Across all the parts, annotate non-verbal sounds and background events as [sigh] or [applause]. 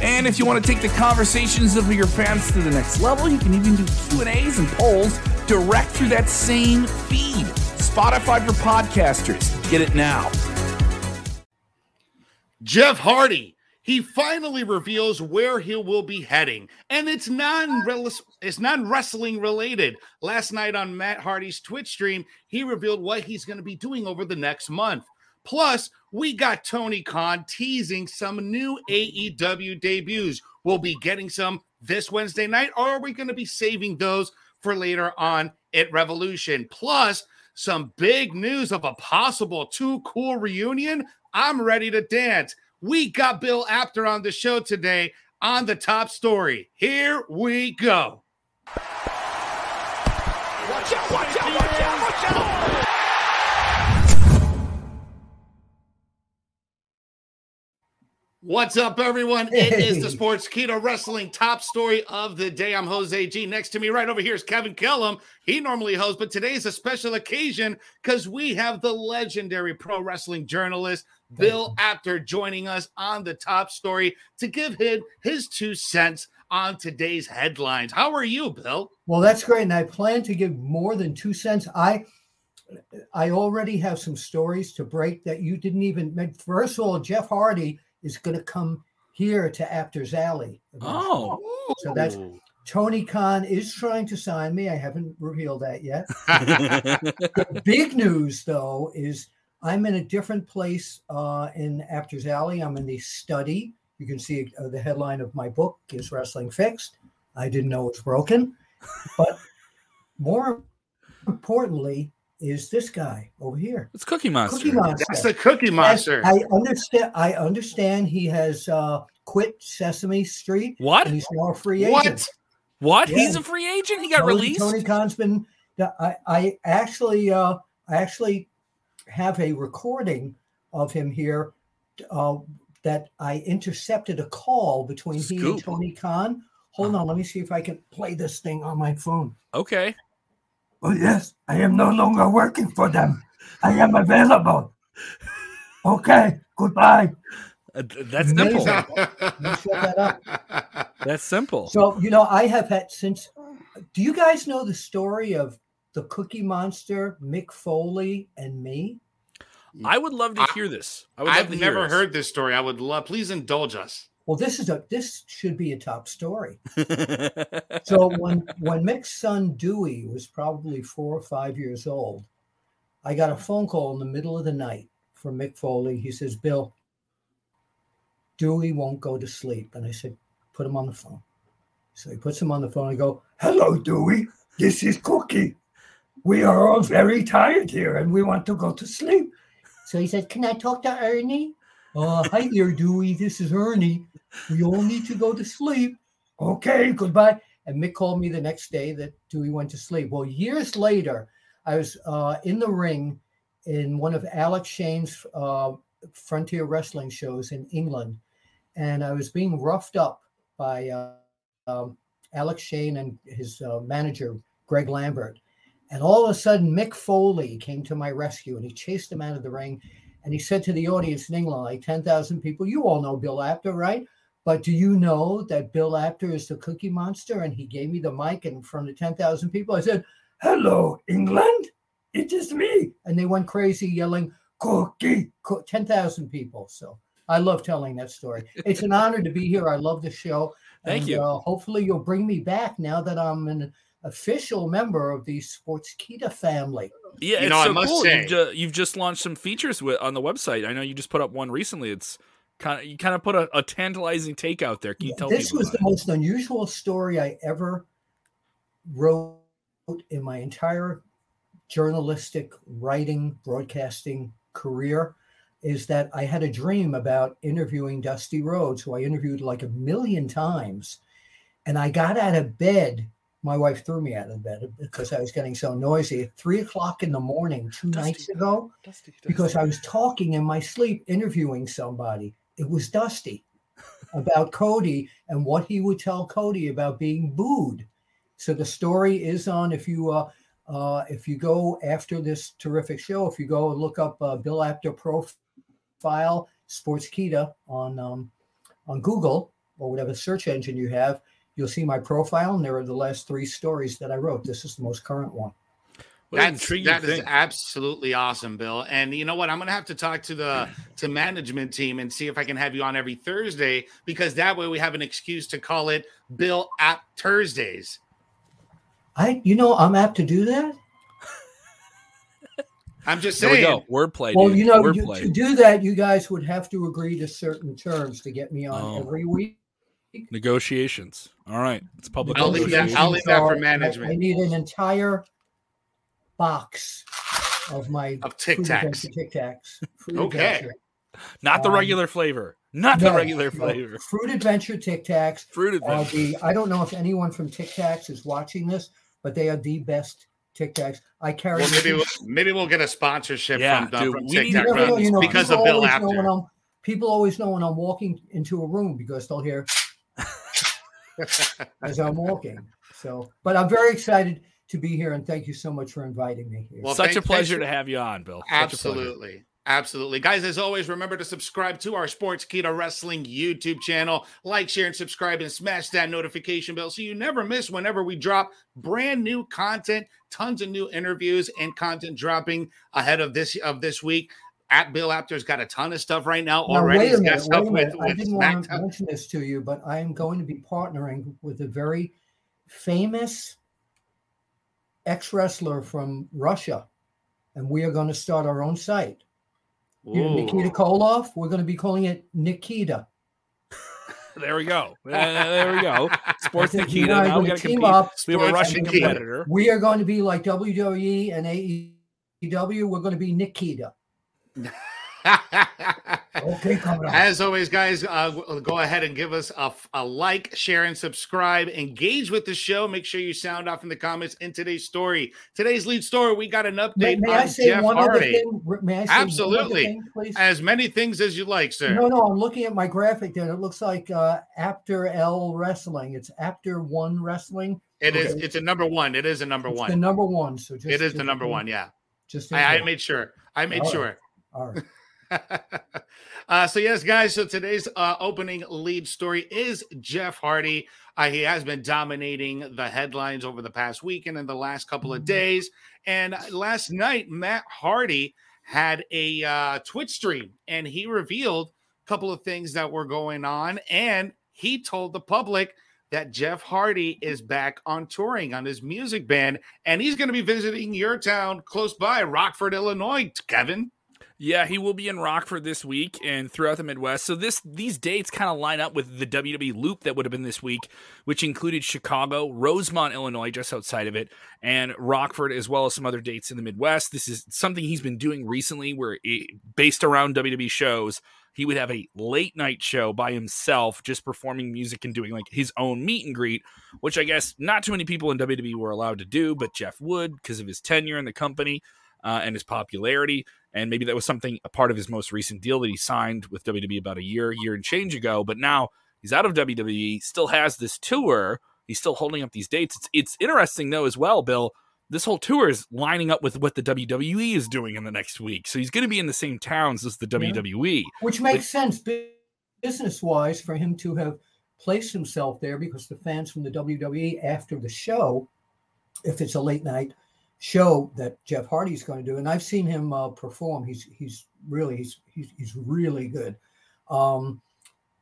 And if you want to take the conversations of your fans to the next level, you can even do Q&As and polls direct through that same feed. Spotify for podcasters. Get it now. Jeff Hardy, he finally reveals where he will be heading, and it's non it's non wrestling related. Last night on Matt Hardy's Twitch stream, he revealed what he's going to be doing over the next month. Plus, we got Tony Khan teasing some new AEW debuts. We'll be getting some this Wednesday night, or are we going to be saving those for later on at Revolution? Plus, some big news of a possible Too Cool reunion. I'm ready to dance. We got Bill Apter on the show today on the top story. Here we go. Watch out, watch out, What's up, everyone? It is the [laughs] Sportskeeda Wrestling top story of the day. I'm Jose G. Next to me, right over here, is Kevin Kellum. He normally hosts, but today is a special occasion because we have the legendary pro wrestling journalist Bill Apter joining us on the top story to give him his two cents on today's headlines. How are you, Bill? Well, that's great, and I plan to give more than two cents. I I already have some stories to break that you didn't even. First of all, Jeff Hardy is going to come here to Apter's Alley. Oh, so that's Tony Khan is trying to sign me. I haven't revealed that yet. [laughs] the big news, though, is I'm in a different place uh, in Apter's Alley. I'm in the study. You can see uh, the headline of my book is Wrestling Fixed. I didn't know it was broken. But more importantly, is this guy over here. It's Cookie Monster. Cookie Monster. That's the Cookie Monster. I understand. I understand he has uh, quit Sesame Street. What? And he's now a free agent. What? What? Yeah. He's a free agent? He got Tony, released? Tony Khan's been. I, I actually, uh, I actually have a recording of him here uh, that I intercepted a call between he and Tony Khan. Hold on, let me see if I can play this thing on my phone. Okay. Oh, yes, I am no longer working for them. I am available. Okay, goodbye. Uh, that's simple. Amazing. [laughs] You set that up. That's simple. So, you know, I have had since. Do you guys know the story of the Cookie Monster, Mick Foley, and me? I would love to hear this. I would I've to hear never this. heard this story. I would love. Please indulge us. Well, this is a this should be a top story. [laughs] So when when Mick's son Dewey was probably four or five years old, I got a phone call in the middle of the night from Mick Foley. He says, "Bill, Dewey won't go to sleep," and I said, "Put him on the phone." So he puts him on the phone. I go, "Hello, Dewey. This is Cookie. We are all very tired here, and we want to go to sleep." So he said, "Can I talk to Ernie?" Uh, hi there, Dewey. This is Ernie. We all need to go to sleep. Okay, goodbye. And Mick called me the next day that Dewey went to sleep. Well, years later, I was uh, in the ring in one of Alex Shane's uh, Frontier Wrestling shows in England, and I was being roughed up by uh, um, Alex Shane and his uh, manager Greg Lambert. And all of a sudden, Mick Foley came to my rescue, and he chased him out of the ring. And he said to the audience in England, like 10,000 people, you all know Bill Apter, right? But do you know that Bill Apter is the cookie monster? And he gave me the mic in front of 10,000 people. I said, Hello, England. It is me. And they went crazy yelling, Cookie, co-, 10,000 people. So I love telling that story. It's an honor to be here. I love the show. Thank And, you. Uh, hopefully, you'll bring me back now that I'm an official member of the Sportskeeda family. Yeah, You it's know, I so must cool. say- You've, ju- you've just launched some features with on the website. I know you just put up one recently. It's kind of you kind of put a, a tantalizing take out there. Can you tell this people? was about the most unusual story I ever wrote in my entire journalistic writing broadcasting career is that I had a dream about interviewing Dusty Rhodes, who I interviewed like a million times. And I got out of bed. My wife threw me out of bed because I was getting so noisy at three o'clock in the morning two Dusty. nights ago Dusty, Dusty. because I was talking in my sleep, interviewing somebody. It was Dusty about Cody and what he would tell Cody about being booed. So the story is on if you uh, uh, if you go after this terrific show, if you go and look up uh, Bill Apter profile Sportskeeda on um, on Google or whatever search engine you have, you'll see my profile, and there are the last three stories that I wrote. This is the most current one. What That's intriguing that is thing. absolutely awesome, Bill. And you know what? I'm gonna have to talk to the to management team and see if I can have you on every Thursday because that way we have an excuse to call it Bill App Thursdays. I, you know, I'm apt to do that. [laughs] I'm just saying. There we saying. go. Wordplay. Well, dude. you know, you, to do that, you guys would have to agree to certain terms to get me on Oh. every week. Negotiations. All right. It's public I'll leave that- I'll leave that for management. I, need an entire box of my Of Tic Tacs. Tic Tacs. Okay. Adventure. Not the Um, regular flavor. Not the No, regular no, flavor. Fruit Adventure Tic Tacs Fruit are adventure. the. I don't know if anyone from Tic Tacs is watching this, but they are the best Tic Tacs. I carry. Well, maybe we'll, maybe we'll get a sponsorship Yeah, from, dude, from Tic need Tac You know, because people of Bill always know Apter. when I'm- people always know when I'm walking into a room because they'll hear as I'm walking. So, but I'm very excited to be here and thank you so much for inviting me here. Well, Such thank- a pleasure thanks to have you on, Bill. Such a pleasure. Absolutely. Absolutely. Guys, as always, remember to subscribe to our Sportskeeda Wrestling YouTube channel. Like, share, and subscribe, and smash that notification bell so you never miss whenever we drop brand new content, tons of new interviews and content dropping ahead of this of this week. At Bill Apter's got a ton of stuff right now Now, already. wait a He's minute, got wait stuff a with, minute. I didn't want to mention this to you, but I am going to be partnering with a very famous ex wrestler from Russia, and we are going to start our own site. You know, Nikita Koloff, we're going to be calling it Nikita. [laughs] There we go. Uh, there we go. [laughs] Sports I think you Nikita. and I are Now we gonna got to team compete. up. We have a Russian competitor. We are going to be like WWE and AEW. We're going to be Nikita. Okay. As always, guys, uh, go ahead and give us a, a like, share, and subscribe. Engage with the show. Make sure you sound off in the comments in today's story. Today's lead story, we got an update may on I say Jeff one other Hardy. thing? May I say Absolutely. thing? As many things as you like, sir. No, no, I'm looking at my graphic there. It looks like uh, Apter L Wrestling. It's After One Wrestling. It is. Okay. It's a number one. It is a number It's one. the number one. So just it is just the number one. Yeah, Just I, I made sure. I made All right. sure. All [laughs] uh, so yes, guys. So today's uh, opening lead story is Jeff Hardy. Uh, he has been dominating the headlines over the past week and in the last couple of Mhm. days. And last night, Matt Hardy had a uh, Twitch stream, and he revealed a couple of things that were going on, and he told the public that Jeff Hardy is back on touring on his music band, and he's going to be visiting your town close by, Rockford, Illinois. Kevin. Yeah, he will be in Rockford this week and throughout the Midwest. So this these dates kind of line up with the WWE loop that would have been this week, which included Chicago, Rosemont, Illinois, just outside of it, and Rockford, as well as some other dates in the Midwest. This is something he's been doing recently, where it, based around WWE shows, he would have a late night show by himself, just performing music and doing like his own meet and greet, which I guess not too many people in WWE were allowed to do, but Jeff would because of his tenure in the company uh, and his popularity. And maybe that was something a part of his most recent deal that he signed with WWE about a year, year and change ago. But now he's out of WWE, still has this tour. He's still holding up these dates. It's it's interesting though as well, Bill. This whole tour is lining up with what the WWE is doing in the next week. So he's going to be in the same towns as the Yeah. WWE. Which makes sense business wise for him to have placed himself there because the fans from the WWE after the show, if it's a late night show that Jeff Hardy's going to do, and I've seen him uh, perform. He's he's really he's he's, he's really good. Um,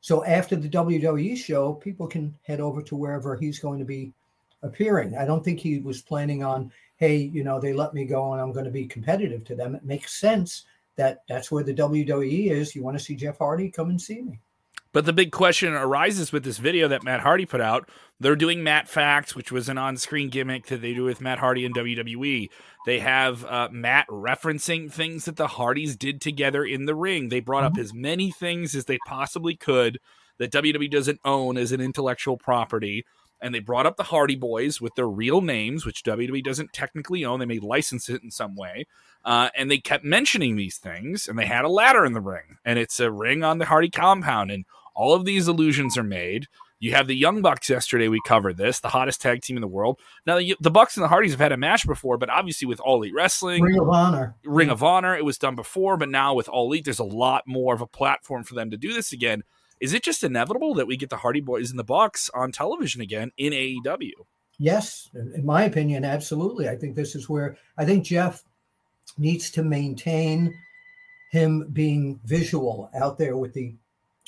so after the WWE show, people can head over to wherever he's going to be appearing. I don't think he was planning on, hey, you know, they let me go and I'm going to be competitive to them. It makes sense that that's where the WWE is. You want to see Jeff Hardy? Come and see me. But the big question arises with this video that Matt Hardy put out. They're doing Matt Facts, which was an on screen gimmick that they do with Matt Hardy and WWE. They have uh, Matt referencing things that the Hardys did together in the ring. They brought up as many things as they possibly could that WWE doesn't own as an intellectual property. and they brought up the Hardy Boyz with their real names, which WWE doesn't technically own. They may license it in some way. Uh, and they kept mentioning these things, and they had a ladder in the ring, and it's a ring on the Hardy compound, and all of these illusions are made. You have the Young Bucks yesterday. We covered this, the hottest tag team in the world. Now the, the Bucks and the Hardys have had a match before, but obviously with All Elite Wrestling, Ring of Honor, Ring of Honor, it was done before, but now with All Elite, there's a lot more of a platform for them to do this again. Is it just inevitable that we get the Hardy Boyz and the Bucks on television again in AEW? Yes, in my opinion, absolutely. I think this is where I think Jeff needs to maintain him being visual out there with the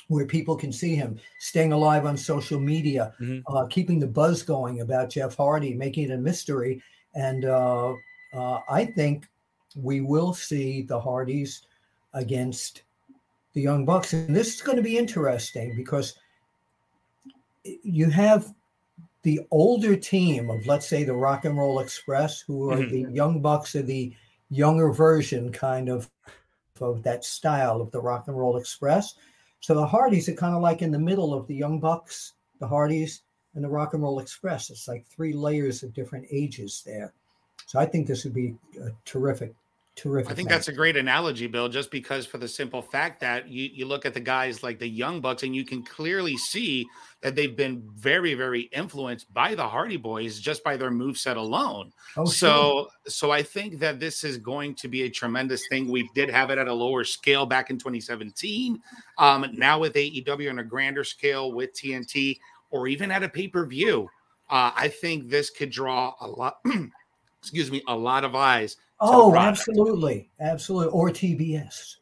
where people can see him, staying alive on social media, mm-hmm. uh, keeping the buzz going about Jeff Hardy, making it a mystery. And uh, uh, I think we will see the Hardys against the Young Bucks. And this is going to be interesting because you have the older team of, let's say, the Rock and Roll Express, who are mm-hmm. the Young Bucks of the younger version kind of of that style of the Rock and Roll Express. So the Hardys are kind of like in the middle of the Young Bucks, the Hardys, and the Rock and Roll Express. It's like three layers of different ages there. So I think this would be a terrific terrific. I think that's a great analogy, Bill, just because for the simple fact that you, you look at the guys like the Young Bucks and you can clearly see that they've been very, very influenced by the Hardy Boyz just by their move set alone. Oh, so, sure. so I think that this is going to be a tremendous thing. We did have it at a lower scale back in 2017. Um, now with AEW on a grander scale with TNT or even at a pay per view, uh, I think this could draw a lot. [clears throat] excuse me, a lot of eyes Oh, absolutely, absolutely, or TBS.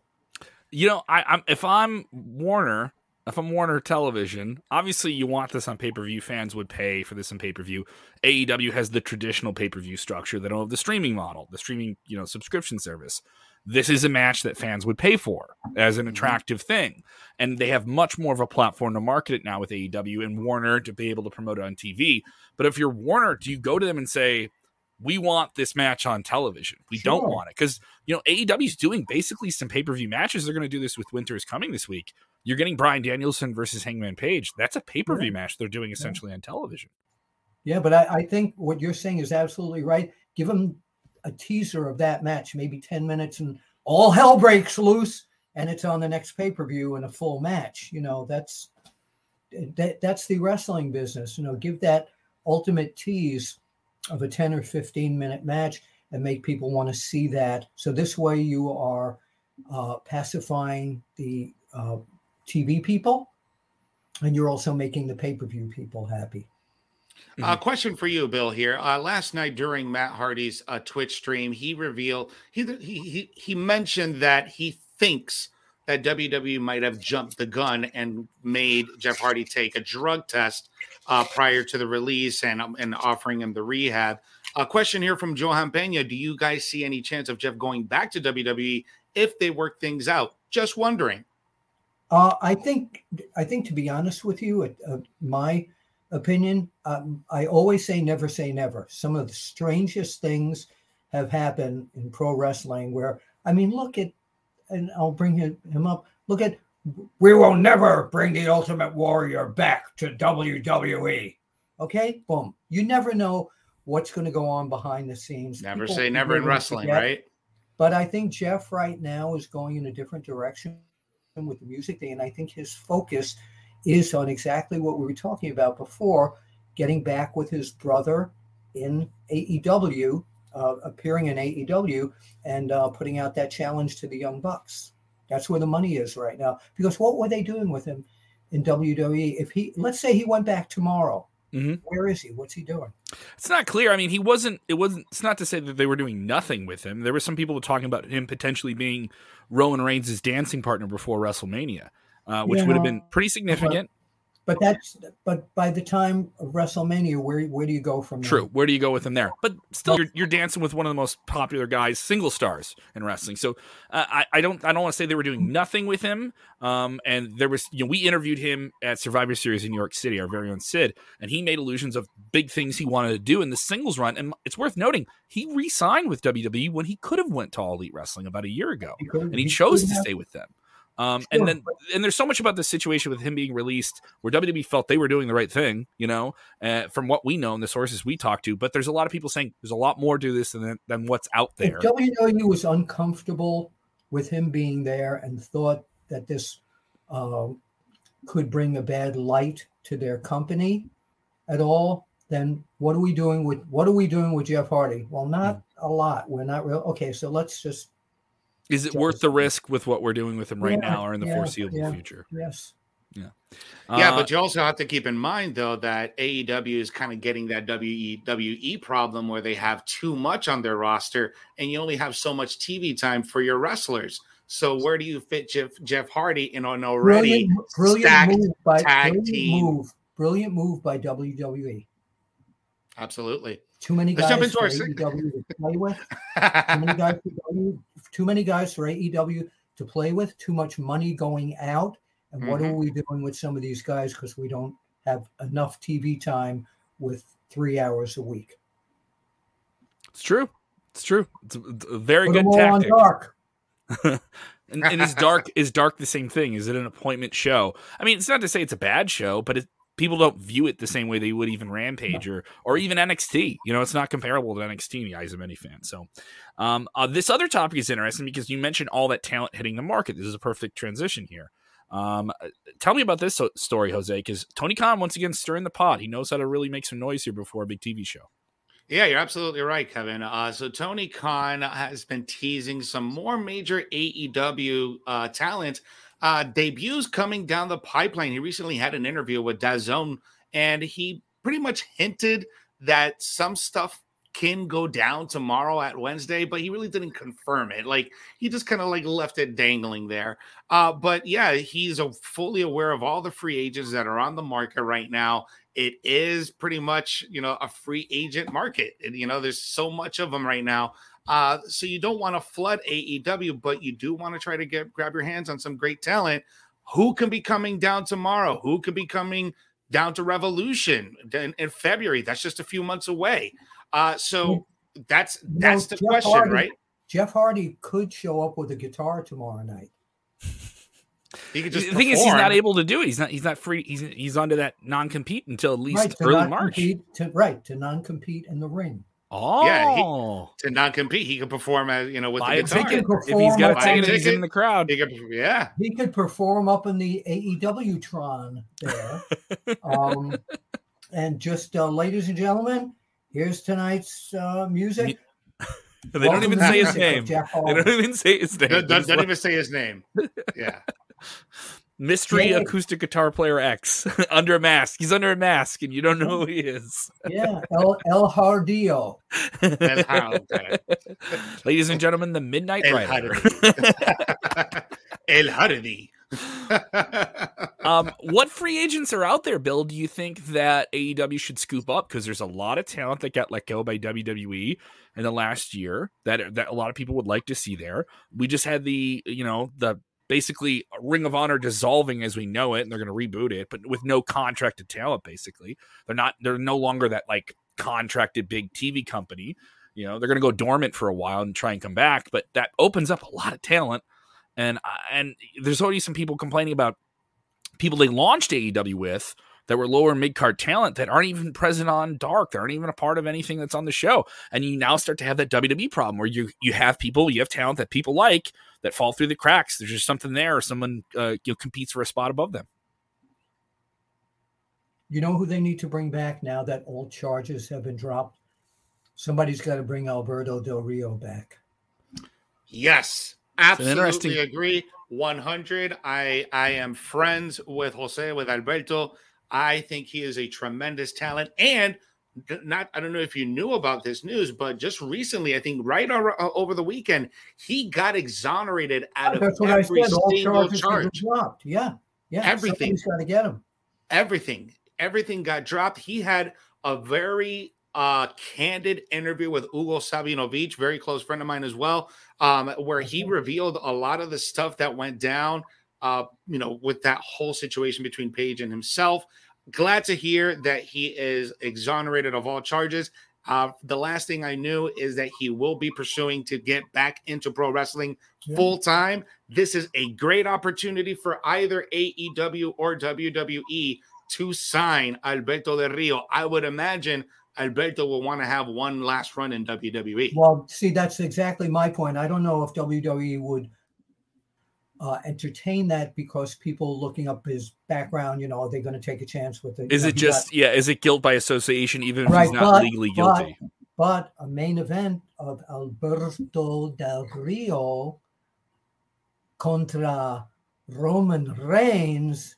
You know, I, I'm if I'm Warner, if I'm Warner Television, obviously you want this on pay per view. Fans would pay for this on pay per view. AEW has the traditional pay per view structure. They don't have the streaming model, the streaming you know subscription service. This is a match that fans would pay for as an mm-hmm. attractive thing, and they have much more of a platform to market it now with AEW and Warner to be able to promote it on TV. But if you're Warner, do you go to them and say? We want this match on television. We sure. don't want it because you know AEW is doing basically some pay per view matches. They're going to do this with Winter is coming this week. You're getting Bryan Danielson versus Hangman Page. That's a pay per view yeah. match they're doing essentially yeah. on television. Yeah, but I, I, think what you're saying is absolutely right. Give them a teaser of that match, maybe ten minutes, and all hell breaks loose, and it's on the next pay per view in a full match. You know, that's that that's the wrestling business. You know, give that ultimate tease of a 10 or 15 minute match and make people want to see that. So this way you are uh, pacifying the uh, TV people and you're also making the pay-per-view people happy. A uh, question for you, Bill. Here, uh, last night during Matt Hardy's uh, Twitch stream, he revealed he, he he mentioned that he thinks that WWE might have jumped the gun and made Jeff Hardy take a drug test uh, prior to the release and um, and offering him the rehab. A question here from Johan Pena: Do you guys see any chance of Jeff going back to WWE if they work things out? Just wondering. Uh, I think I think to be honest with you, uh, my opinion, um, I always say never say never. Some of the strangest things have happened in pro wrestling. Where I mean, look at, and I'll bring him, up. Look at we will never bring the Ultimate Warrior back to WWE. Okay, boom. You never know what's going to go on behind the scenes. Never People say never in wrestling, forget. right? But I think Jeff right now is going in a different direction with the music thing, and I think his focus is on exactly what we were talking about before, getting back with his brother in AEW, uh, appearing in AEW, and uh, putting out that challenge to the Young Bucks. That's where the money is right now. Because what were they doing with him in WWE? If he, let's say he went back tomorrow, mm-hmm. where is he? What's he doing? It's not clear. I mean, he wasn't. It wasn't. It's not to say that they were doing nothing with him. There were some people talking about him potentially being Roman Reigns' dancing partner before WrestleMania, uh, which yeah. would have been pretty significant. But that's but by the time of WrestleMania, where where do you go from there? True. Where do you go with him there? But still, you're, you're dancing with one of the most popular guys, single stars in wrestling. So uh, I I don't I don't want to say they were doing nothing with him. Um, and there was you know we interviewed him at Survivor Series in New York City, our very own Sid, and he made illusions of big things he wanted to do in the singles run. And it's worth noting he re-signed with WWE when he could have went to All Elite Wrestling about a year ago, he and he, chose to stay with them. Um, and then and there's so much about this situation with him being released where WWE felt they were doing the right thing, you know, uh, from what we know and the sources we talked to. But there's a lot of people saying there's a lot more to this than than what's out there. If WWE was uncomfortable with him being there and thought that this uh, could bring a bad light to their company at all, then what are we doing with what are we doing with Jeff Hardy? Well, not mm-hmm. a lot. We're not real. Okay, so let's just is it worth the risk with what we're doing with him right yeah, now or in the yeah, foreseeable yeah, future? Yes. Yeah. Yeah, uh, but you also have to keep in mind though that AEW is kind of getting that WWE problem where they have too much on their roster and you only have so much TV time for your wrestlers. So where do you fit Jeff, Jeff Hardy in an already brilliant, brilliant move by, tag brilliant team? Move, brilliant move by WWE. Absolutely. Too many guys for AEW to play with. too many guys for too many guys for AEW to play with, too much money going out. And mm-hmm. what are mm-hmm. we doing with some of these guys because we don't have enough TV time with three hours a week? It's true. It's true. It's a very Put good tactic. [laughs] and, and is dark is dark the same thing? Is it an appointment show? I mean, it's not to say it's a bad show, but it, people don't view it the same way they would even Rampage or or even NXT. You know, it's not comparable to NXT in the eyes of any fan. So, um, uh, this other topic is interesting because you mentioned all that talent hitting the market. This is a perfect transition here. Um, uh, tell me about this story, Jose, because Tony Khan once again stirring the pot. He knows how to really make some noise here before a big TV show. Yeah, you're absolutely right, Kevin. Uh, so Tony Khan has been teasing some more major AEW uh, talent uh, debuts coming down the pipeline. He recently had an interview with DAZN, and he pretty much hinted that some stuff can go down tomorrow at Wednesday, but he really didn't confirm it. Like he just kind of like left it dangling there. Uh, but yeah, he's a, fully aware of all the free agents that are on the market right now. It is pretty much you know a free agent market. And, you know, there's so much of them right now. Uh, so you don't want to flood AEW, but you do want to try to get grab your hands on some great talent. Who can be coming down tomorrow? Who can be coming down to Revolution in, in February? That's just a few months away. Uh, so that's that's the Jeff question, Hardy, right? Jeff Hardy could show up with a guitar tomorrow night. He could just the thing is, he's not able to do it. He's not. He's not free. He's he's under that non compete until at least right, early March. To, right to non compete in the ring. Oh, yeah. He, to non compete, he could perform as you know with Buy the guitar. Ticket. If he's got a ticket, he's in the crowd. He could, yeah, he could perform up in the AEW Tron there. [laughs] um, and just, uh, ladies and gentlemen, here's tonight's uh, music. [laughs] they don't even say his name. They don't even say his name. Don't, don't, don't even say his name. Yeah. [laughs] Mystery yeah. acoustic guitar player X [laughs] under a mask. He's under a mask, and you don't know who he is. yeah, El, El Hardillo. [laughs] Ladies and gentlemen, the Midnight El Rider. [laughs] El Hardy. um, what free agents are out there, Bill? Do you think that AEW should scoop up? Because there's a lot of talent that got let go by WWE in the last year that that a lot of people would like to see there. We just had the you know the basically Ring of Honor dissolving as we know it, and they're going to reboot it, but with no contracted talent. Basically, they're not. They're no longer that like contracted big TV company. You know, they're going to go dormant for a while and try and come back, but that opens up a lot of talent. And uh, and there's already some people complaining about people they launched AEW with that were lower mid card talent that aren't even present on Dark. They aren't even a part of anything that's on the show. And you now start to have that WWE problem where you you have people, you have talent that people like that fall through the cracks. There's just something there, or someone uh, you know, competes for a spot above them. You know who they need to bring back now that all charges have been dropped? Somebody's got to bring Alberto Del Rio back. Yes, absolutely agree. 100. I I am friends with Jose with Alberto. I think he is a tremendous talent. And not, I don't know if you knew about this news, but just recently, I think right over, uh, over the weekend, he got exonerated out of every single charge. Dropped. Yeah. Yeah. Everything. Somebody's got to get him. Everything. Everything got dropped. He had a very uh, candid interview with Hugo Savinovich, very close friend of mine as well, um, where he revealed a lot of the stuff that went down uh, you know, with that whole situation between Page and himself. Glad to hear that he is exonerated of all charges. Uh, the last thing I knew is that he will be pursuing to get back into pro wrestling Yeah. full time. This is a great opportunity for either AEW or WWE to sign Alberto Del Rio. I would imagine Alberto will want to have one last run in. WWE. Well, see, that's exactly my point. I don't know if WWE would uh, entertain that because people looking up his background, you know, are they going to take a chance with it? Is you know, it he just yeah? Is it guilt by association even if Right, he's not but- legally guilty? got, but a main event of Alberto Del Rio contra Roman Reigns?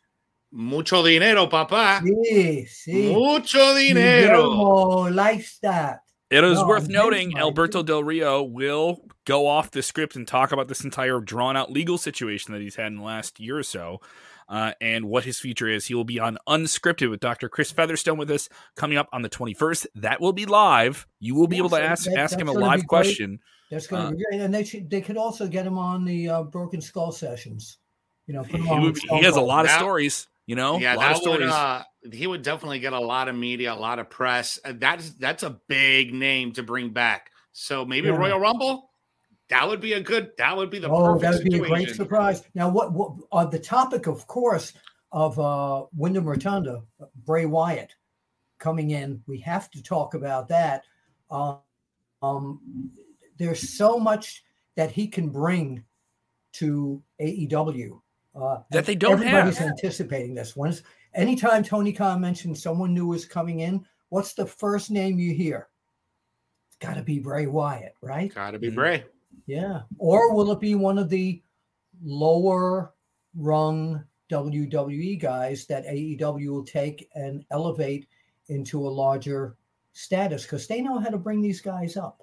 Mucho dinero, papá. Sí, sí. Mucho dinero. Guillermo likes that. It is No, worth I'm noting Alberto Del Rio will go off the script and talk about this entire drawn out legal situation that he's had in the last year or so. Uh, and what his future is. He will be on Unscripted with Dr. Chris Featherstone with us coming up on the 21st. That will be live. You will be Yeah, able to ask that- ask him a live question. That's going Uh, to be great, and they should. They could also get him on the uh, Broken Skull sessions. You know, put him He, on would- with he has a lot of That- stories, you know? yeah, a lot of that would, stories. uh, he would definitely get a lot of media, a lot of press. Uh, That's that's a big name to bring back. So maybe Yeah. Royal Rumble. That would be a good. That would be the Oh, perfect that would be a great surprise. Now, what? What? On the topic, of course, of uh, Wyndham Rotunda, Bray Wyatt coming in, we have to talk about that. Uh, um, there's so much that he can bring to AEW uh, That they don't Everybody's have. anticipating this. Once, anytime Tony Khan mentions someone new is coming in, what's the first name you hear? It's got to be Bray Wyatt, right? Got to be Mhm. Bray. Yeah. Or will it be one of the lower rung WWE guys that AEW will take and elevate into a larger status? Because they know how to bring these guys up.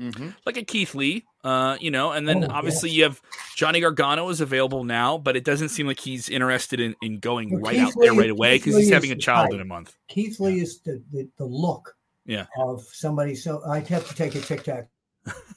Mhm. like a Keith Lee, uh, you know, and then Oh, obviously yes. you have Johnny Gargano is available now, but it doesn't seem like he's interested in, in going Well, right Keith out there right away because he's having a child in a month. Keith Lee is the, the, the look Yeah. of somebody. So I'd have to take a tic tac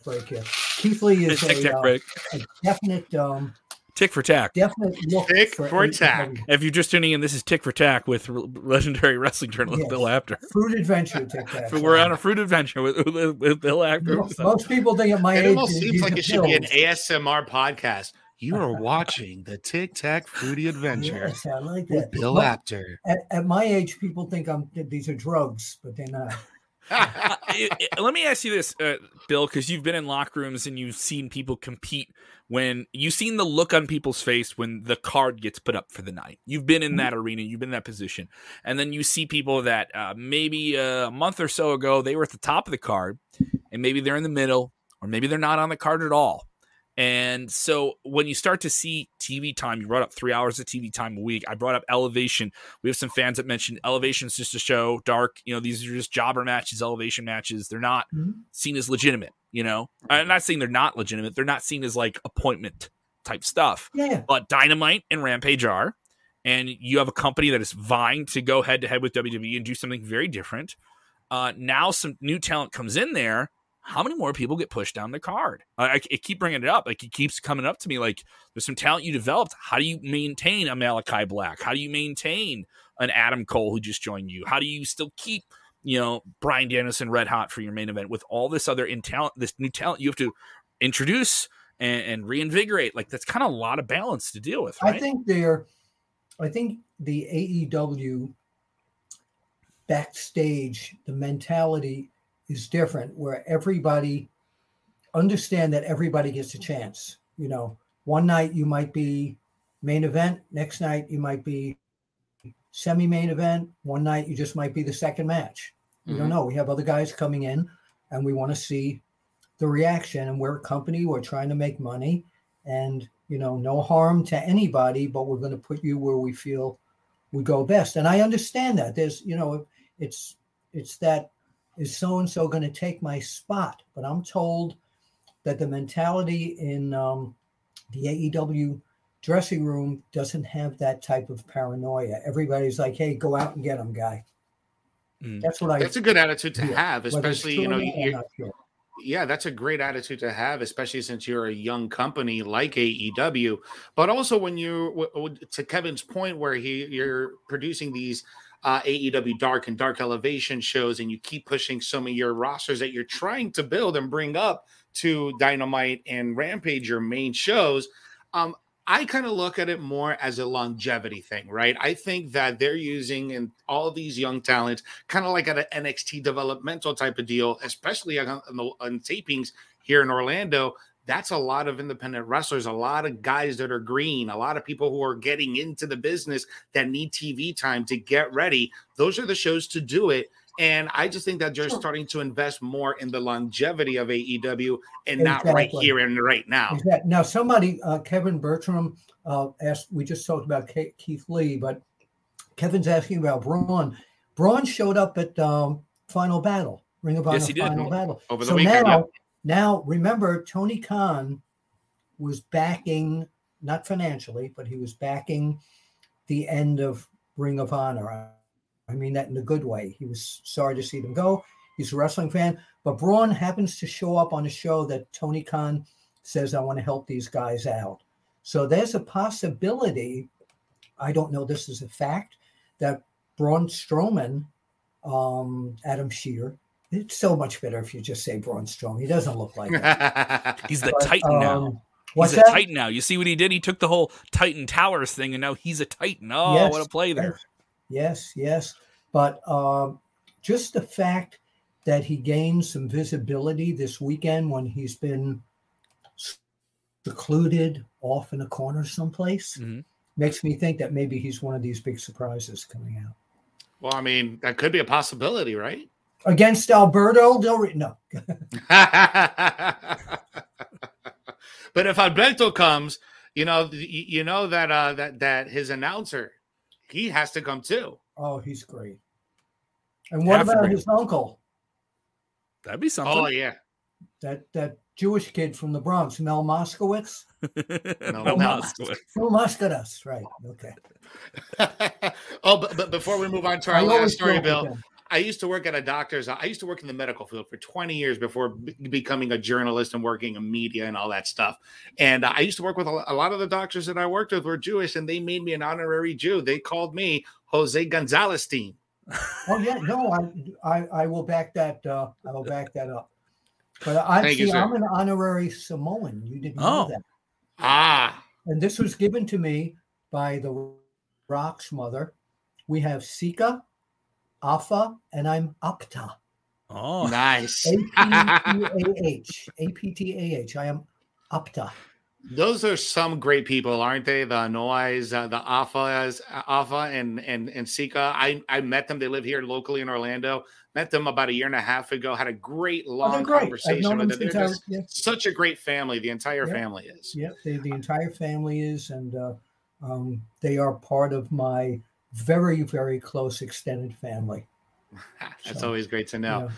break here. Keith Lee is Tick a, tack uh, break. a definite, um, Tick for tack. definite look. Tick for AEW. tack. If you're just tuning in, this is Tick for Tack with legendary wrestling journalist Yes. Bill Apter. Fruit adventure tic [laughs] tac. We're on a fruit adventure with, with, with Bill Apter. Most, most people think at my It age, almost seems like it should be an. ASMR podcast. You are watching the Tic Tac Fruity [laughs] Adventure Yes, I like with that. Bill Well, Apter. at, at my age, people think I'm these are drugs, but they're not. Uh, let me ask you this, uh, Bill, because you've been in locker rooms and you've seen people compete. When you've seen the look on people's face when the card gets put up for the night, you've been in that arena, you've been in that position, and then you see people that uh, maybe a month or so ago they were at the top of the card, and maybe they're in the middle, or maybe they're not on the card at all. And so when you start to see TV time, you brought up three hours of TV time a week. I brought up Elevation. We have some fans that mentioned Elevation's just a show, dark. You know, these are just jobber matches, Elevation matches. They're not Mhm. seen as legitimate. You know, I'm not saying they're not legitimate. They're not seen as like appointment type stuff. Yeah, But Dynamite and Rampage are, and you have a company that is vying to go head to head with WWE and do something very different. Uh, now some new talent comes in there. How many more people get pushed down the card? I, I, I keep bringing it up. Like it keeps coming up to me. Like there's some talent you developed. How do you maintain a Malachi Black? How do you maintain an Adam Cole who just joined you? How do you still keep you know Bryan Danielson red hot for your main event with all this other in talent, this new talent you have to introduce and, and reinvigorate? Like that's kind of a lot of balance to deal with, right? I think they're. I think the AEW backstage, the mentality is different, where everybody understand that everybody gets a chance. You know, one night you might be main event, next night you might be semi-main event, one night you just might be the second match. We don't Mhm. know. We have other guys coming in, and we want to see the reaction. And we're a company. We're trying to make money, and you know, no harm to anybody, but we're going to put you where we feel we go best. And I understand that. There's, you know, it's it's that is so and so going to take my spot? But I'm told that the mentality in um, the AEW dressing room doesn't have that type of paranoia. Everybody's like, "Hey, go out and get him, guy." Mm. That's what I. That's a good attitude to Yeah. have, especially you know, you not sure. yeah, that's a great attitude to have, especially since you're a young company like AEW. But also when you, w- w- to Kevin's point, where he you're producing these uh, AEW Dark and Dark Elevation shows, and you keep pushing some of your rosters that you're trying to build and bring up to Dynamite and Rampage, your main shows. Um, I kind of look at it more as a longevity thing, right? I think that they're using and all these young talents, kind of like at an NXT developmental type of deal, especially on, on, the, on tapings here in Orlando. That's a lot of independent wrestlers, a lot of guys that are green, a lot of people who are getting into the business that need TV time to get ready. Those are the shows to do it. And I just think that they're sure. starting to invest more in the longevity of AEW and exactly. not right here and right now. Exactly. Now, somebody, uh, Kevin Bertram, uh, asked, we just talked about K- Keith Lee, but Kevin's asking about Braun. Braun showed up at um, Final Battle, Ring of Honor yes, Final did. Battle. Over the so weekend. Now, now, remember, Tony Khan was backing, not financially, but he was backing the end of Ring of Honor. I mean that in a good way. He was sorry to see them go. He's a wrestling fan, but Braun happens to show up on a show that Tony Khan says, I want to help these guys out. So there's a possibility, I don't know this is a fact, that Braun Strowman, um, Adam Scherr, it's so much better if you just say Braun Strowman. He doesn't look like that. [laughs] he's the but, Titan um, now. He's a that? Titan now. You see what he did? He took the whole Titan Towers thing, and now he's a Titan. Oh, yes, what a play there! Yes, yes. But um, just the fact that he gained some visibility this weekend when he's been secluded off in a corner someplace mm-hmm. makes me think that maybe he's one of these big surprises coming out. Well, I mean, that could be a possibility, right? Against Alberto Del Rio. No. [laughs] but if Alberto comes, you know, you know that uh, that that his announcer, he has to come too. Oh, he's great. And what about his uncle? That'd be something. Oh yeah, that that Jewish kid from the Bronx, Mel Moskowitz. no, [laughs] Mel Moskowitz. Mel Moskowitz, right? Okay. [laughs] oh, but, but before we move on to our I last story, Bill, I used to work at a doctor's. I used to work in the medical field for 20 years before b- becoming a journalist and working in media and all that stuff. And I used to work with a, a, lot of the doctors that I worked with were Jewish, and they made me an honorary Jew. They called me Jose Gonzalez team. [laughs] oh yeah, no, I, I, I will back that. Uh, I will back that up. But I'm see, you, I'm an honorary Samoan. You didn't oh. know that. Ah. And this was given to me by the Rock's mother. We have Sika, Afa, and I'm Apta. Oh, nice. A P T A H. [laughs] A P T A H. I am Apta. Those are some great people, aren't they? The Noais, uh, the Afas, Afa, and and and Sika. I I met them. They live here locally in Orlando. Met them about a year and a half ago. Had a great oh, long oh, great. conversation with them. They're just yeah. such a great family. The entire yep. family is. Yeah, the entire family is, and uh, um, they are part of my very very close extended family. [laughs] That's so, always great to know. Yeah.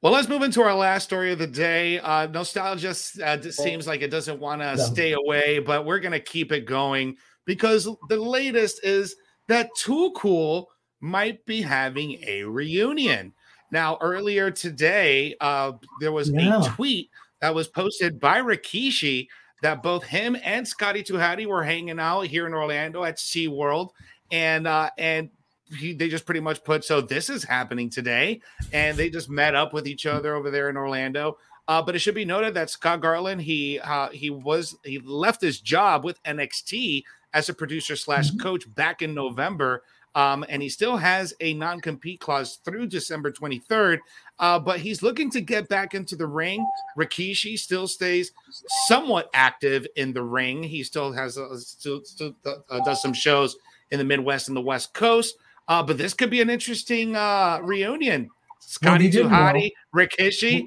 Well, let's move into our last story of the day. Uh, nostalgia uh, seems like it doesn't want to no. stay away, but we're going to keep it going because the latest is that Too Cool might be having a reunion. Now, earlier today, uh, there was yeah. a tweet that was posted by Rikishi that both him and Scotty 2 Hotty were hanging out here in Orlando at SeaWorld. And uh, and he, they just pretty much put so this is happening today, and they just met up with each other over there in Orlando. Uh, but it should be noted that Scott Garland he uh, he was he left his job with NXT as a producer slash mm-hmm. coach back in November. Um, and he still has a non compete clause through December 23rd. Uh, but he's looking to get back into the ring. Rikishi still stays somewhat active in the ring. He still has uh, still, still uh, does some shows in the Midwest and the West Coast. Uh, but this could be an interesting uh, reunion. Scotty well, 2 Hotty, Rikishi.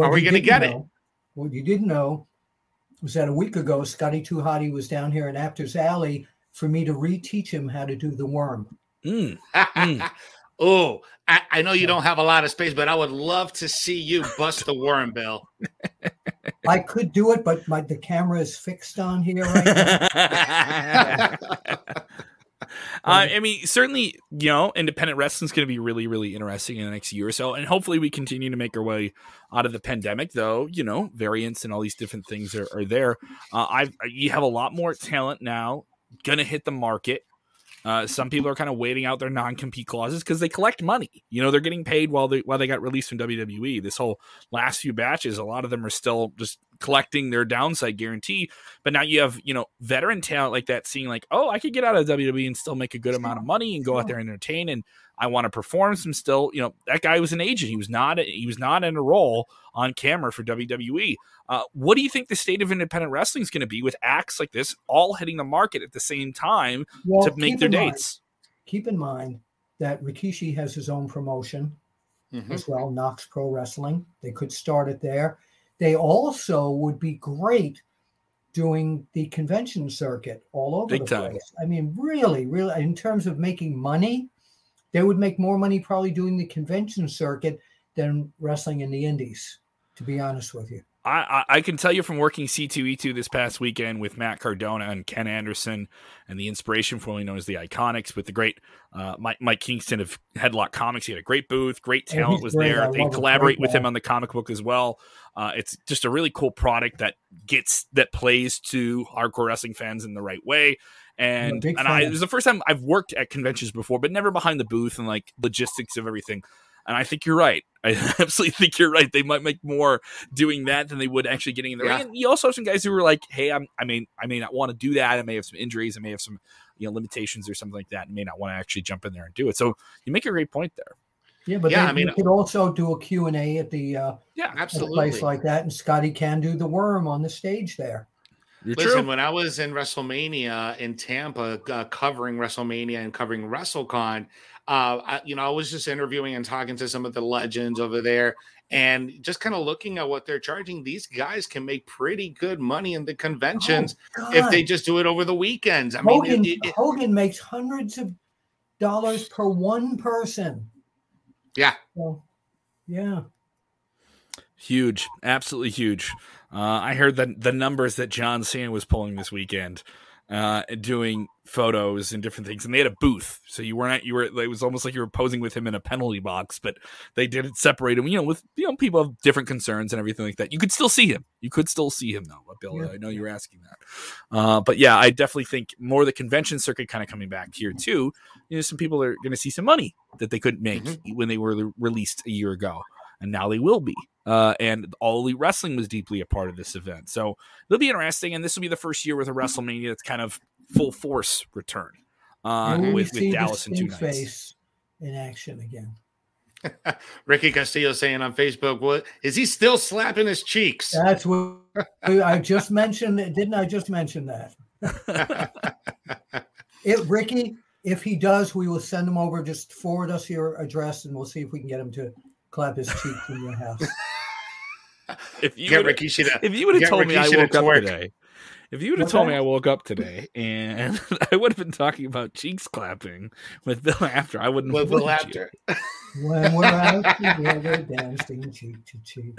Are we going to get know, it? What you didn't know was that a week ago, Scotty 2 Hotty was down here in Apter's Alley for me to reteach him how to do the worm. Mm. [laughs] mm. oh, I, I, know you don't have a lot of space, but I would love to see you bust the worm, Bill. [laughs] I could do it, but my the camera is fixed on here right now. [laughs] [laughs] uh, I mean, certainly, you know, independent wrestling is going to be really, really interesting in the next year or so, and hopefully, we continue to make our way out of the pandemic. Though, you know, variants and all these different things are, are there. Uh, I've you have a lot more talent now, going to hit the market. Uh, some people are kind of waiting out their non-compete clauses because they collect money. You know, they're getting paid while they while they got released from WWE. This whole last few batches, a lot of them are still just collecting their downside guarantee. But now you have you know veteran talent like that, seeing like, oh, I could get out of WWE and still make a good amount of money and go out there and entertain and I want to perform some still. You know, that guy was an agent. He was not. He was not in a role on camera for WWE. Uh, what do you think the state of independent wrestling is going to be with acts like this all hitting the market at the same time well, to make their dates? Mind, keep in mind that Rikishi has his own promotion mm-hmm. as well, KnokX Pro Wrestling. They could start it there. They also would be great doing the convention circuit all over Big the time. place. I mean, really, really, in terms of making money, they would make more money probably doing the convention circuit than wrestling in the indies, to be honest with you. I, I can tell you from working C2E2 this past weekend with Matt Cardona and Ken Anderson and the inspiration formerly known as the Iconics with the great uh, Mike, Mike, Kingston of Headlock Comics. He had a great booth, great talent was great. there. they collaborate with him on the comic book as well. Uh, it's just a really cool product that gets that plays to hardcore wrestling fans in the right way. And and I it was the first time I've worked at conventions before, but never behind the booth and like logistics of everything. And I think you're right. [laughs] I absolutely think you're right. They might make more doing that than they would actually getting in the yeah. ring. And you also have some guys who were like, "Hey, I'm, I mean, I may not want to do that. I may have some injuries. I may have some, you know, limitations or something like that, and may not want to actually jump in there and do it." So you make a great point there. Yeah, but yeah, they, I mean, you could also do a Q and A at the uh, yeah, absolutely place like that, and Scotty can do the worm on the stage there. You're Listen, true. when I was in WrestleMania in Tampa, uh, covering WrestleMania and covering WrestleCon, uh, I, you know, I was just interviewing and talking to some of the legends over there, and just kind of looking at what they're charging. These guys can make pretty good money in the conventions oh, if they just do it over the weekends. I Hogan, mean, it, it, Hogan makes hundreds of dollars per one person. Yeah. So, yeah. Huge, absolutely huge. Uh, I heard that the numbers that John Cena was pulling this weekend, uh, doing photos and different things, and they had a booth, so you weren't you were it was almost like you were posing with him in a penalty box, but they did it separate him, you know, with you know people have different concerns and everything like that. You could still see him, you could still see him though. But Bill, yeah. I know you were asking that, uh, but yeah, I definitely think more the convention circuit kind of coming back here too. You know, some people are going to see some money that they couldn't make mm-hmm. when they were released a year ago and now they will be. Uh, and All Elite Wrestling was deeply a part of this event. So it'll be interesting. And this will be the first year with a WrestleMania that's kind of full force return uh, with, with Dallas and two nights. Face in action again. [laughs] Ricky Castillo saying on Facebook, "What is he still slapping his cheeks?" That's what [laughs] I just mentioned. Didn't I just mention that? [laughs] it, Ricky, if he does, we will send him over. Just forward us your address, and we'll see if we can get him to clap his cheek in your house. [laughs] if you would have told me I woke up today, if you would have told me I woke up today and [laughs] I would have been talking about cheeks clapping with Bill Apter, I wouldn't. With Bill Apter. [laughs] when we're out together, dancing cheek to cheek.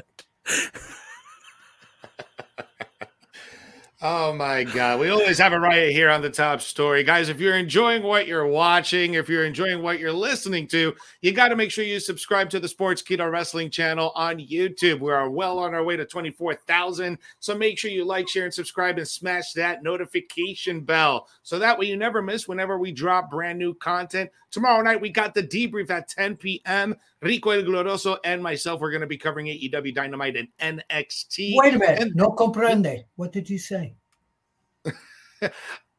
Oh my God. We always have a riot here on the top story. Guys, if you're enjoying what you're watching, if you're enjoying what you're listening to, you got to make sure you subscribe to the Sportskeeda Wrestling channel on YouTube. We are well on our way to 24,000. So make sure you like, share, and subscribe and smash that notification bell so that way you never miss whenever we drop brand new content. Tomorrow night, we got the debrief at 10 p.m. Rico El Glorioso and myself, we're going to be covering AEW Dynamite and NXT. Wait a minute. And- no comprende. What did you say? [laughs]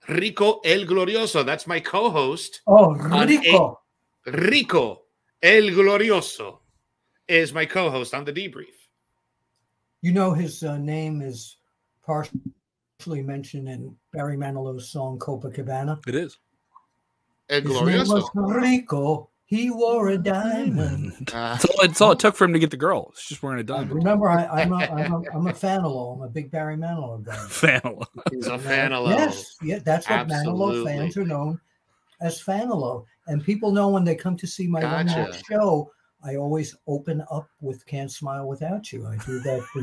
Rico El Glorioso. That's my co-host. Oh, Rico. A- Rico El Glorioso is my co-host on the debrief. You know his uh, name is partially mentioned in Barry Manilow's song Copacabana. It is. El Glorioso. Rico he wore a diamond. Uh, that's, all, that's all it took for him to get the girl. It's just wearing a diamond. Remember, I, am a, I'm, a, I'm a [laughs] Fanilow. I'm a big Barry Manilow guy. Fanilow. He's a [laughs] Fanilow. Yes, yeah, that's what Absolutely. Manilow fans are known as Fanilow. And people know when they come to see my gotcha. show, I always open up with "Can't Smile Without You." I do that. For,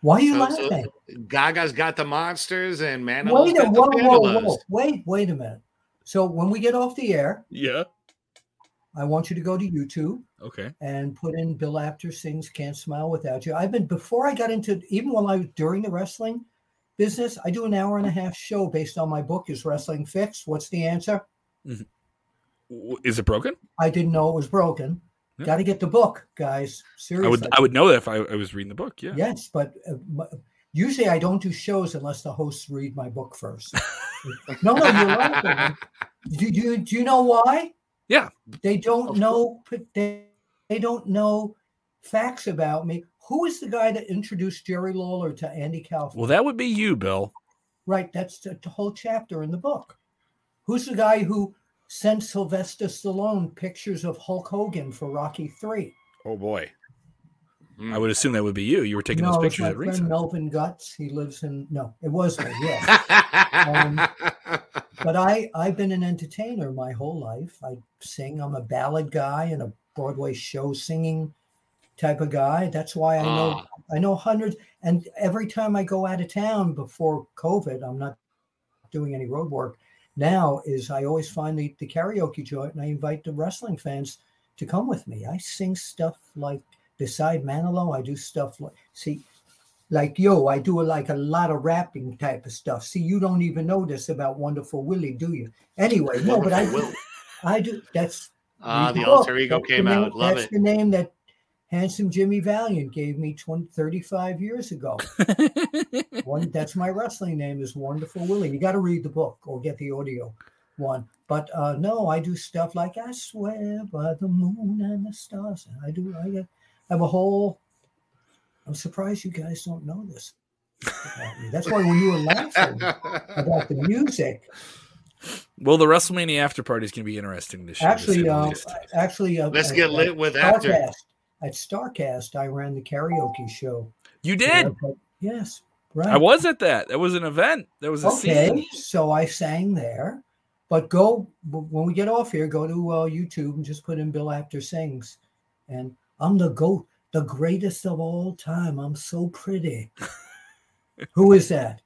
why are you so, laughing? So Gaga's got the monsters and Manilow's wait a, whoa, whoa, whoa, wait, wait a minute. So when we get off the air, yeah, I want you to go to YouTube. Okay. And put in Bill Apter sings Can't Smile Without You. I've been before I got into even while I was during the wrestling business, I do an hour and a half show based on my book is Wrestling Fix. What's the answer? Mm-hmm. Is it broken? I didn't know it was broken. Yeah. Got to get the book, guys. Seriously. I would I would know that if I, I was reading the book. Yeah. Yes, but uh, usually I don't do shows unless the hosts read my book first. [laughs] no, no, you're laughing. Do, do, do you know why? Yeah. They don't Of know. They, they don't know facts about me. Who is the guy that introduced Jerry Lawler to Andy Kaufman? Well, that would be you, Bill. Right, that's the, the whole chapter in the book. Who's the guy who sent Sylvester Stallone pictures of Hulk Hogan for Rocky Three? Oh boy. Hmm. I would assume that would be you. You were taking those no, it's pictures my at friend ringside. Melvin Guts. He lives in no, it was me. Yeah, [laughs] Um, but I I've been an entertainer my whole life. I sing. I'm a ballad guy and a Broadway show singing type of guy. That's why I know Ah. I know hundreds. And every time I go out of town before COVID, I'm not doing any road work now. Is I always find the, the karaoke joint and I invite the wrestling fans to come with me. I sing stuff like beside Manilow. I do stuff like see like yo, I do like a lot of rapping type of stuff. See, you don't even know this about Wonderful Willie, do you? Anyway, no, but I Will. I do. That's Ah, read the book. alter ego That's came name- out. Love that's it. the name that handsome Jimmy Valiant gave me 20, 35 years ago. [laughs] one that's my wrestling name is Wonderful Willie. You got to read the book or get the audio one. But uh, no, I do stuff like I swear by the moon and the stars. I do. I get, have a whole. I'm surprised you guys don't know this. about me. That's why when you were laughing [laughs] about the music, Well, the WrestleMania after party is going to be interesting this year. to say actually, the uh, actually, uh, Let's at- get at lit with after. At Starcast, I ran the karaoke show. you did. but- yes, right. I was at that. That was an event. That was a okay. scene. So I sang there, but go when we get off here, go to uh, YouTube and just put in Bill Apter sings, and I'm the goat, the greatest of all time. I'm so pretty. [laughs] Who is that?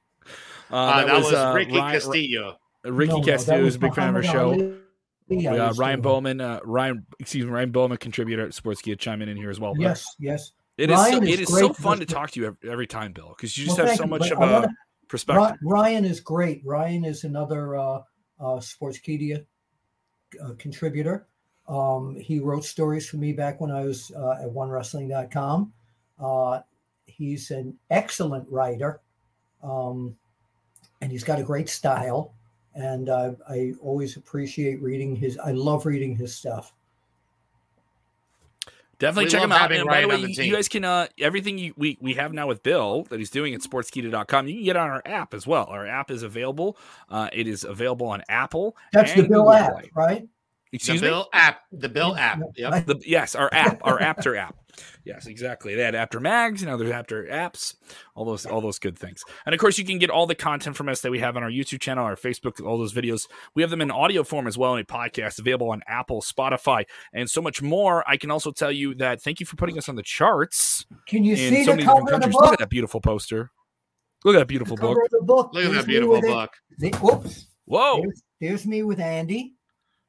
Uh, Uh, that, was, uh, Ricky Ryan- Castillo. Ricky No, no, that Castillo was is a big fan of our show. Ali. I Uh, Ryan doing. Bowman, uh, Ryan, excuse me, Ryan Bowman, contributor at Sportskeeda, chime in in here as well. But Yes, yes. it is. Ryan so, is it is so fun to talk to you every, every time, Bill, because you Well, just have so much but of I a wanna- perspective. Ryan is great. Ryan is another uh, uh, Sportskeeda uh, contributor. Um, he wrote stories for me back when I was uh, at OneWrestling.com. Uh, he's an excellent writer, um, and he's got a great style. And uh, I always appreciate reading his. I love reading his stuff. Definitely We check him out. And by the way, the you, guys can uh everything you, we we have now with Bill that he's doing at sportskeeda.com. You can get on our app as well. Our app is available. Uh, it is available on Apple. That's the Bill Google app, Play. right? The Excuse me. Bill app. The Bill app. yeah. Yep. The, yes, our app, our Apter app. [laughs] Yes, exactly. They had Apter mags, now there's Apter apps, all those, all those good things. And of course, you can get all the content from us that we have on our YouTube channel, our Facebook, all those videos. We have them in audio form as well in a podcast available on Apple, Spotify, and so much more. I can also tell you that thank you for putting us on the charts Can you in see so the many cover different of the countries. Look at that beautiful poster. Look at that beautiful book. cover of the book. Look at that beautiful book. The, whoops. Whoa, There's, there's me with Andy.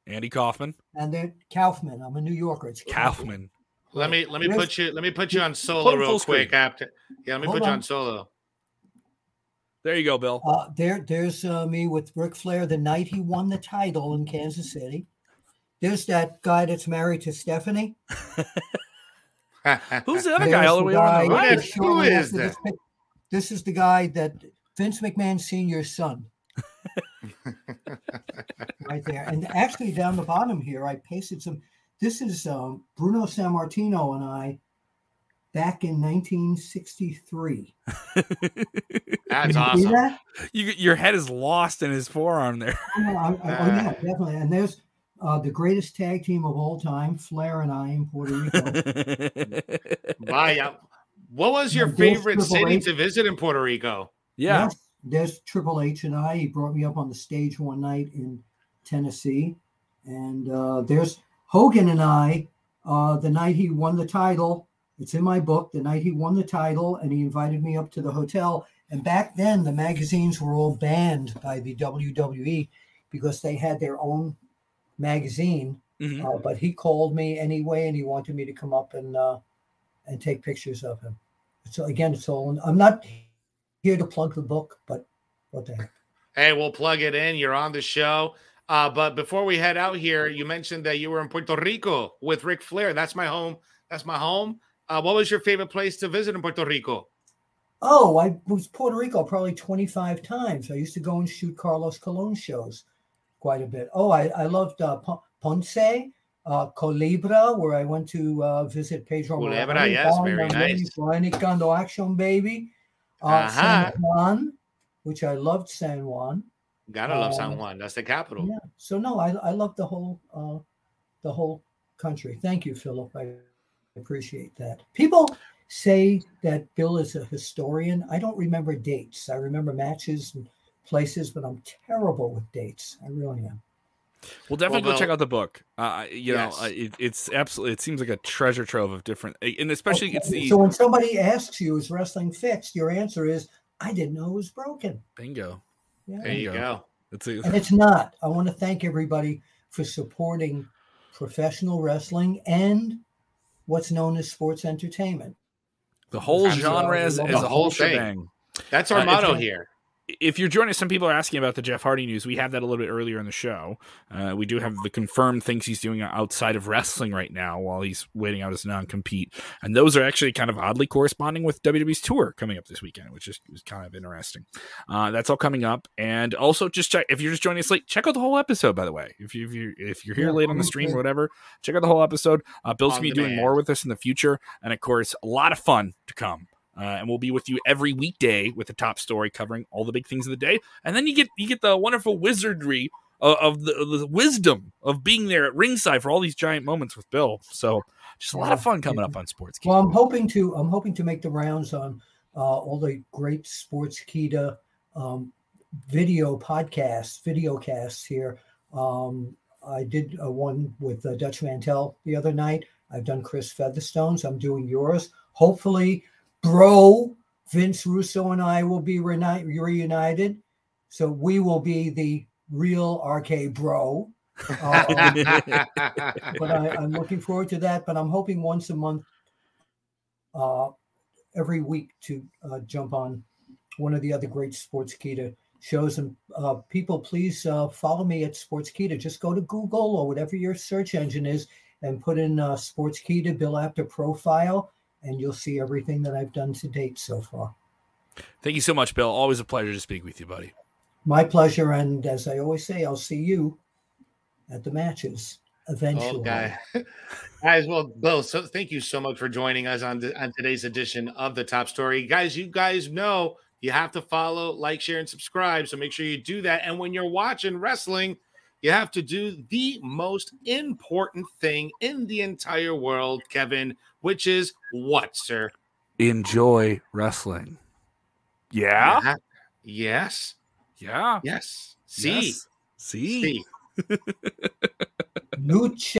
Andy Kaufman, and then Kaufman. I'm a New Yorker. It's Kaufman. Let me let me There's- put you let me put you on solo real full screen. quick after. Yeah, let me Hold put you on. on solo. There you go, Bill. Uh, there, there's uh, me with Ric Flair the night he won the title in Kansas City. There's that guy that's married to Stephanie. [laughs] Who's the other There's guy all the way on guy the right? is- that's shortly who is after this This is the guy that Vince McMahon Senior's son. [laughs] right there. And actually, down the bottom here, I pasted some. This is um, Bruno Sammartino and I back in 1963. [laughs] That's you awesome. that? You, your head is lost in his forearm there. Oh, no, I'm- oh, yeah, definitely. And there's uh, the greatest tag team of all time, Flair and I in Puerto Rico. Bye. What was your Now, favorite city to visit in Puerto Rico? yeah. Yes, there's Triple H and I. He brought me up on the stage one night in Tennessee. And uh, there's Hogan and I, uh, the night he won the title. It's in my book, the night he won the title, and he invited me up to the hotel. And back then, the magazines were all banned by the WWE because they had their own magazine. Mhm. Uh, but he called me anyway, and he wanted me to come up and uh, and take pictures of him. So again, it's all. I'm not here to plug the book, but what the heck? Hey, we'll plug it in. You're on the show. Uh, but before we head out here, you mentioned that you were in Puerto Rico with Ric Flair. That's my home. That's my home. Uh, what was your favorite place to visit in Puerto Rico? Oh, I was Puerto Rico probably 25 times. I used to go and shoot Carlos Colon shows quite a bit. Oh, I, I loved uh, Ponce, uh, Culebra, where I went to uh, visit Pedro Culebra, yes, very nice. Dominicano Action Baby. Uh. San Juan, which I loved San Juan. Gotta love San um, Juan. That's the capital. Yeah. So no, I, I love the whole uh, the whole country. Thank you, Philip. I appreciate that. People say that Bill is a historian. I don't remember dates. I remember matches and places, but I'm terrible with dates. I really am. Well, definitely well, go check out the book. Uh, you yes. know, it, it's absolutely. It seems like a treasure trove of different, and especially okay. it's the. So when somebody asks you, "Is wrestling fixed?" Your answer is, "I didn't know it was broken." Bingo. Yeah. There you go. It's a, and it's not. I want to thank everybody for supporting professional wrestling and what's known as sports entertainment. The whole genre is, is a whole shebang. That's our uh, motto here if you're joining us, some people are asking about the Jeff Hardy news. We had that a little bit earlier in the show. Uh, we do have the confirmed things he's doing outside of wrestling right now while he's waiting out his non compete. And those are actually kind of oddly corresponding with WWE's tour coming up this weekend, which is, is kind of interesting. Uh, that's all coming up. And also, just check if you're just joining us late, check out the whole episode, by the way. If, you, if, you, if you're here yeah, late on the stream or whatever, check out the whole episode. Uh, Bill's going to be doing more with us in the future. And of course, a lot of fun to come. Uh, and we'll be with you every weekday with the top story covering all the big things of the day. And then you get you get the wonderful wizardry of, of the, the, wisdom of being there at ringside for all these giant moments with Bill. So just a lot of fun coming up on Sports. Well, I'm hoping to I'm hoping to make the rounds on uh, all the great Sportskeeda um, video podcasts, video casts here. Um, I did uh, one with uh, Dutch Mantell the other night. I've done Chris Featherstone's. I'm doing yours. Hopefully, bro, Vince Russo and I will be reunited. So we will be the real RK bro. Uh, but I, am looking forward to that. But I'm hoping once a month, uh, every week, to uh, jump on one of the other great Sports Sportskeeda shows. And uh, people, please uh, follow me at Sports Sportskeeda. Just go to Google or whatever your search engine is and put in uh, Sportskeeda Bill Apter profile and you'll see everything that I've done to date so far. Thank you so much, Bill. Always a pleasure to speak with you, buddy. My pleasure. And as I always say, I'll see you at the matches eventually. Okay. [laughs] Guys, well, Bill, so thank you so much for joining us on, the, on today's edition of the Top Story. Guys, you guys know you have to follow, like, share, and subscribe. So make sure you do that. And when you're watching wrestling, you have to do the most important thing in the entire world, Kevin, which is what, sir? Enjoy wrestling. Yeah. yeah. Yes. Yeah. Yes. See. Yes. See. See. [laughs] Lucha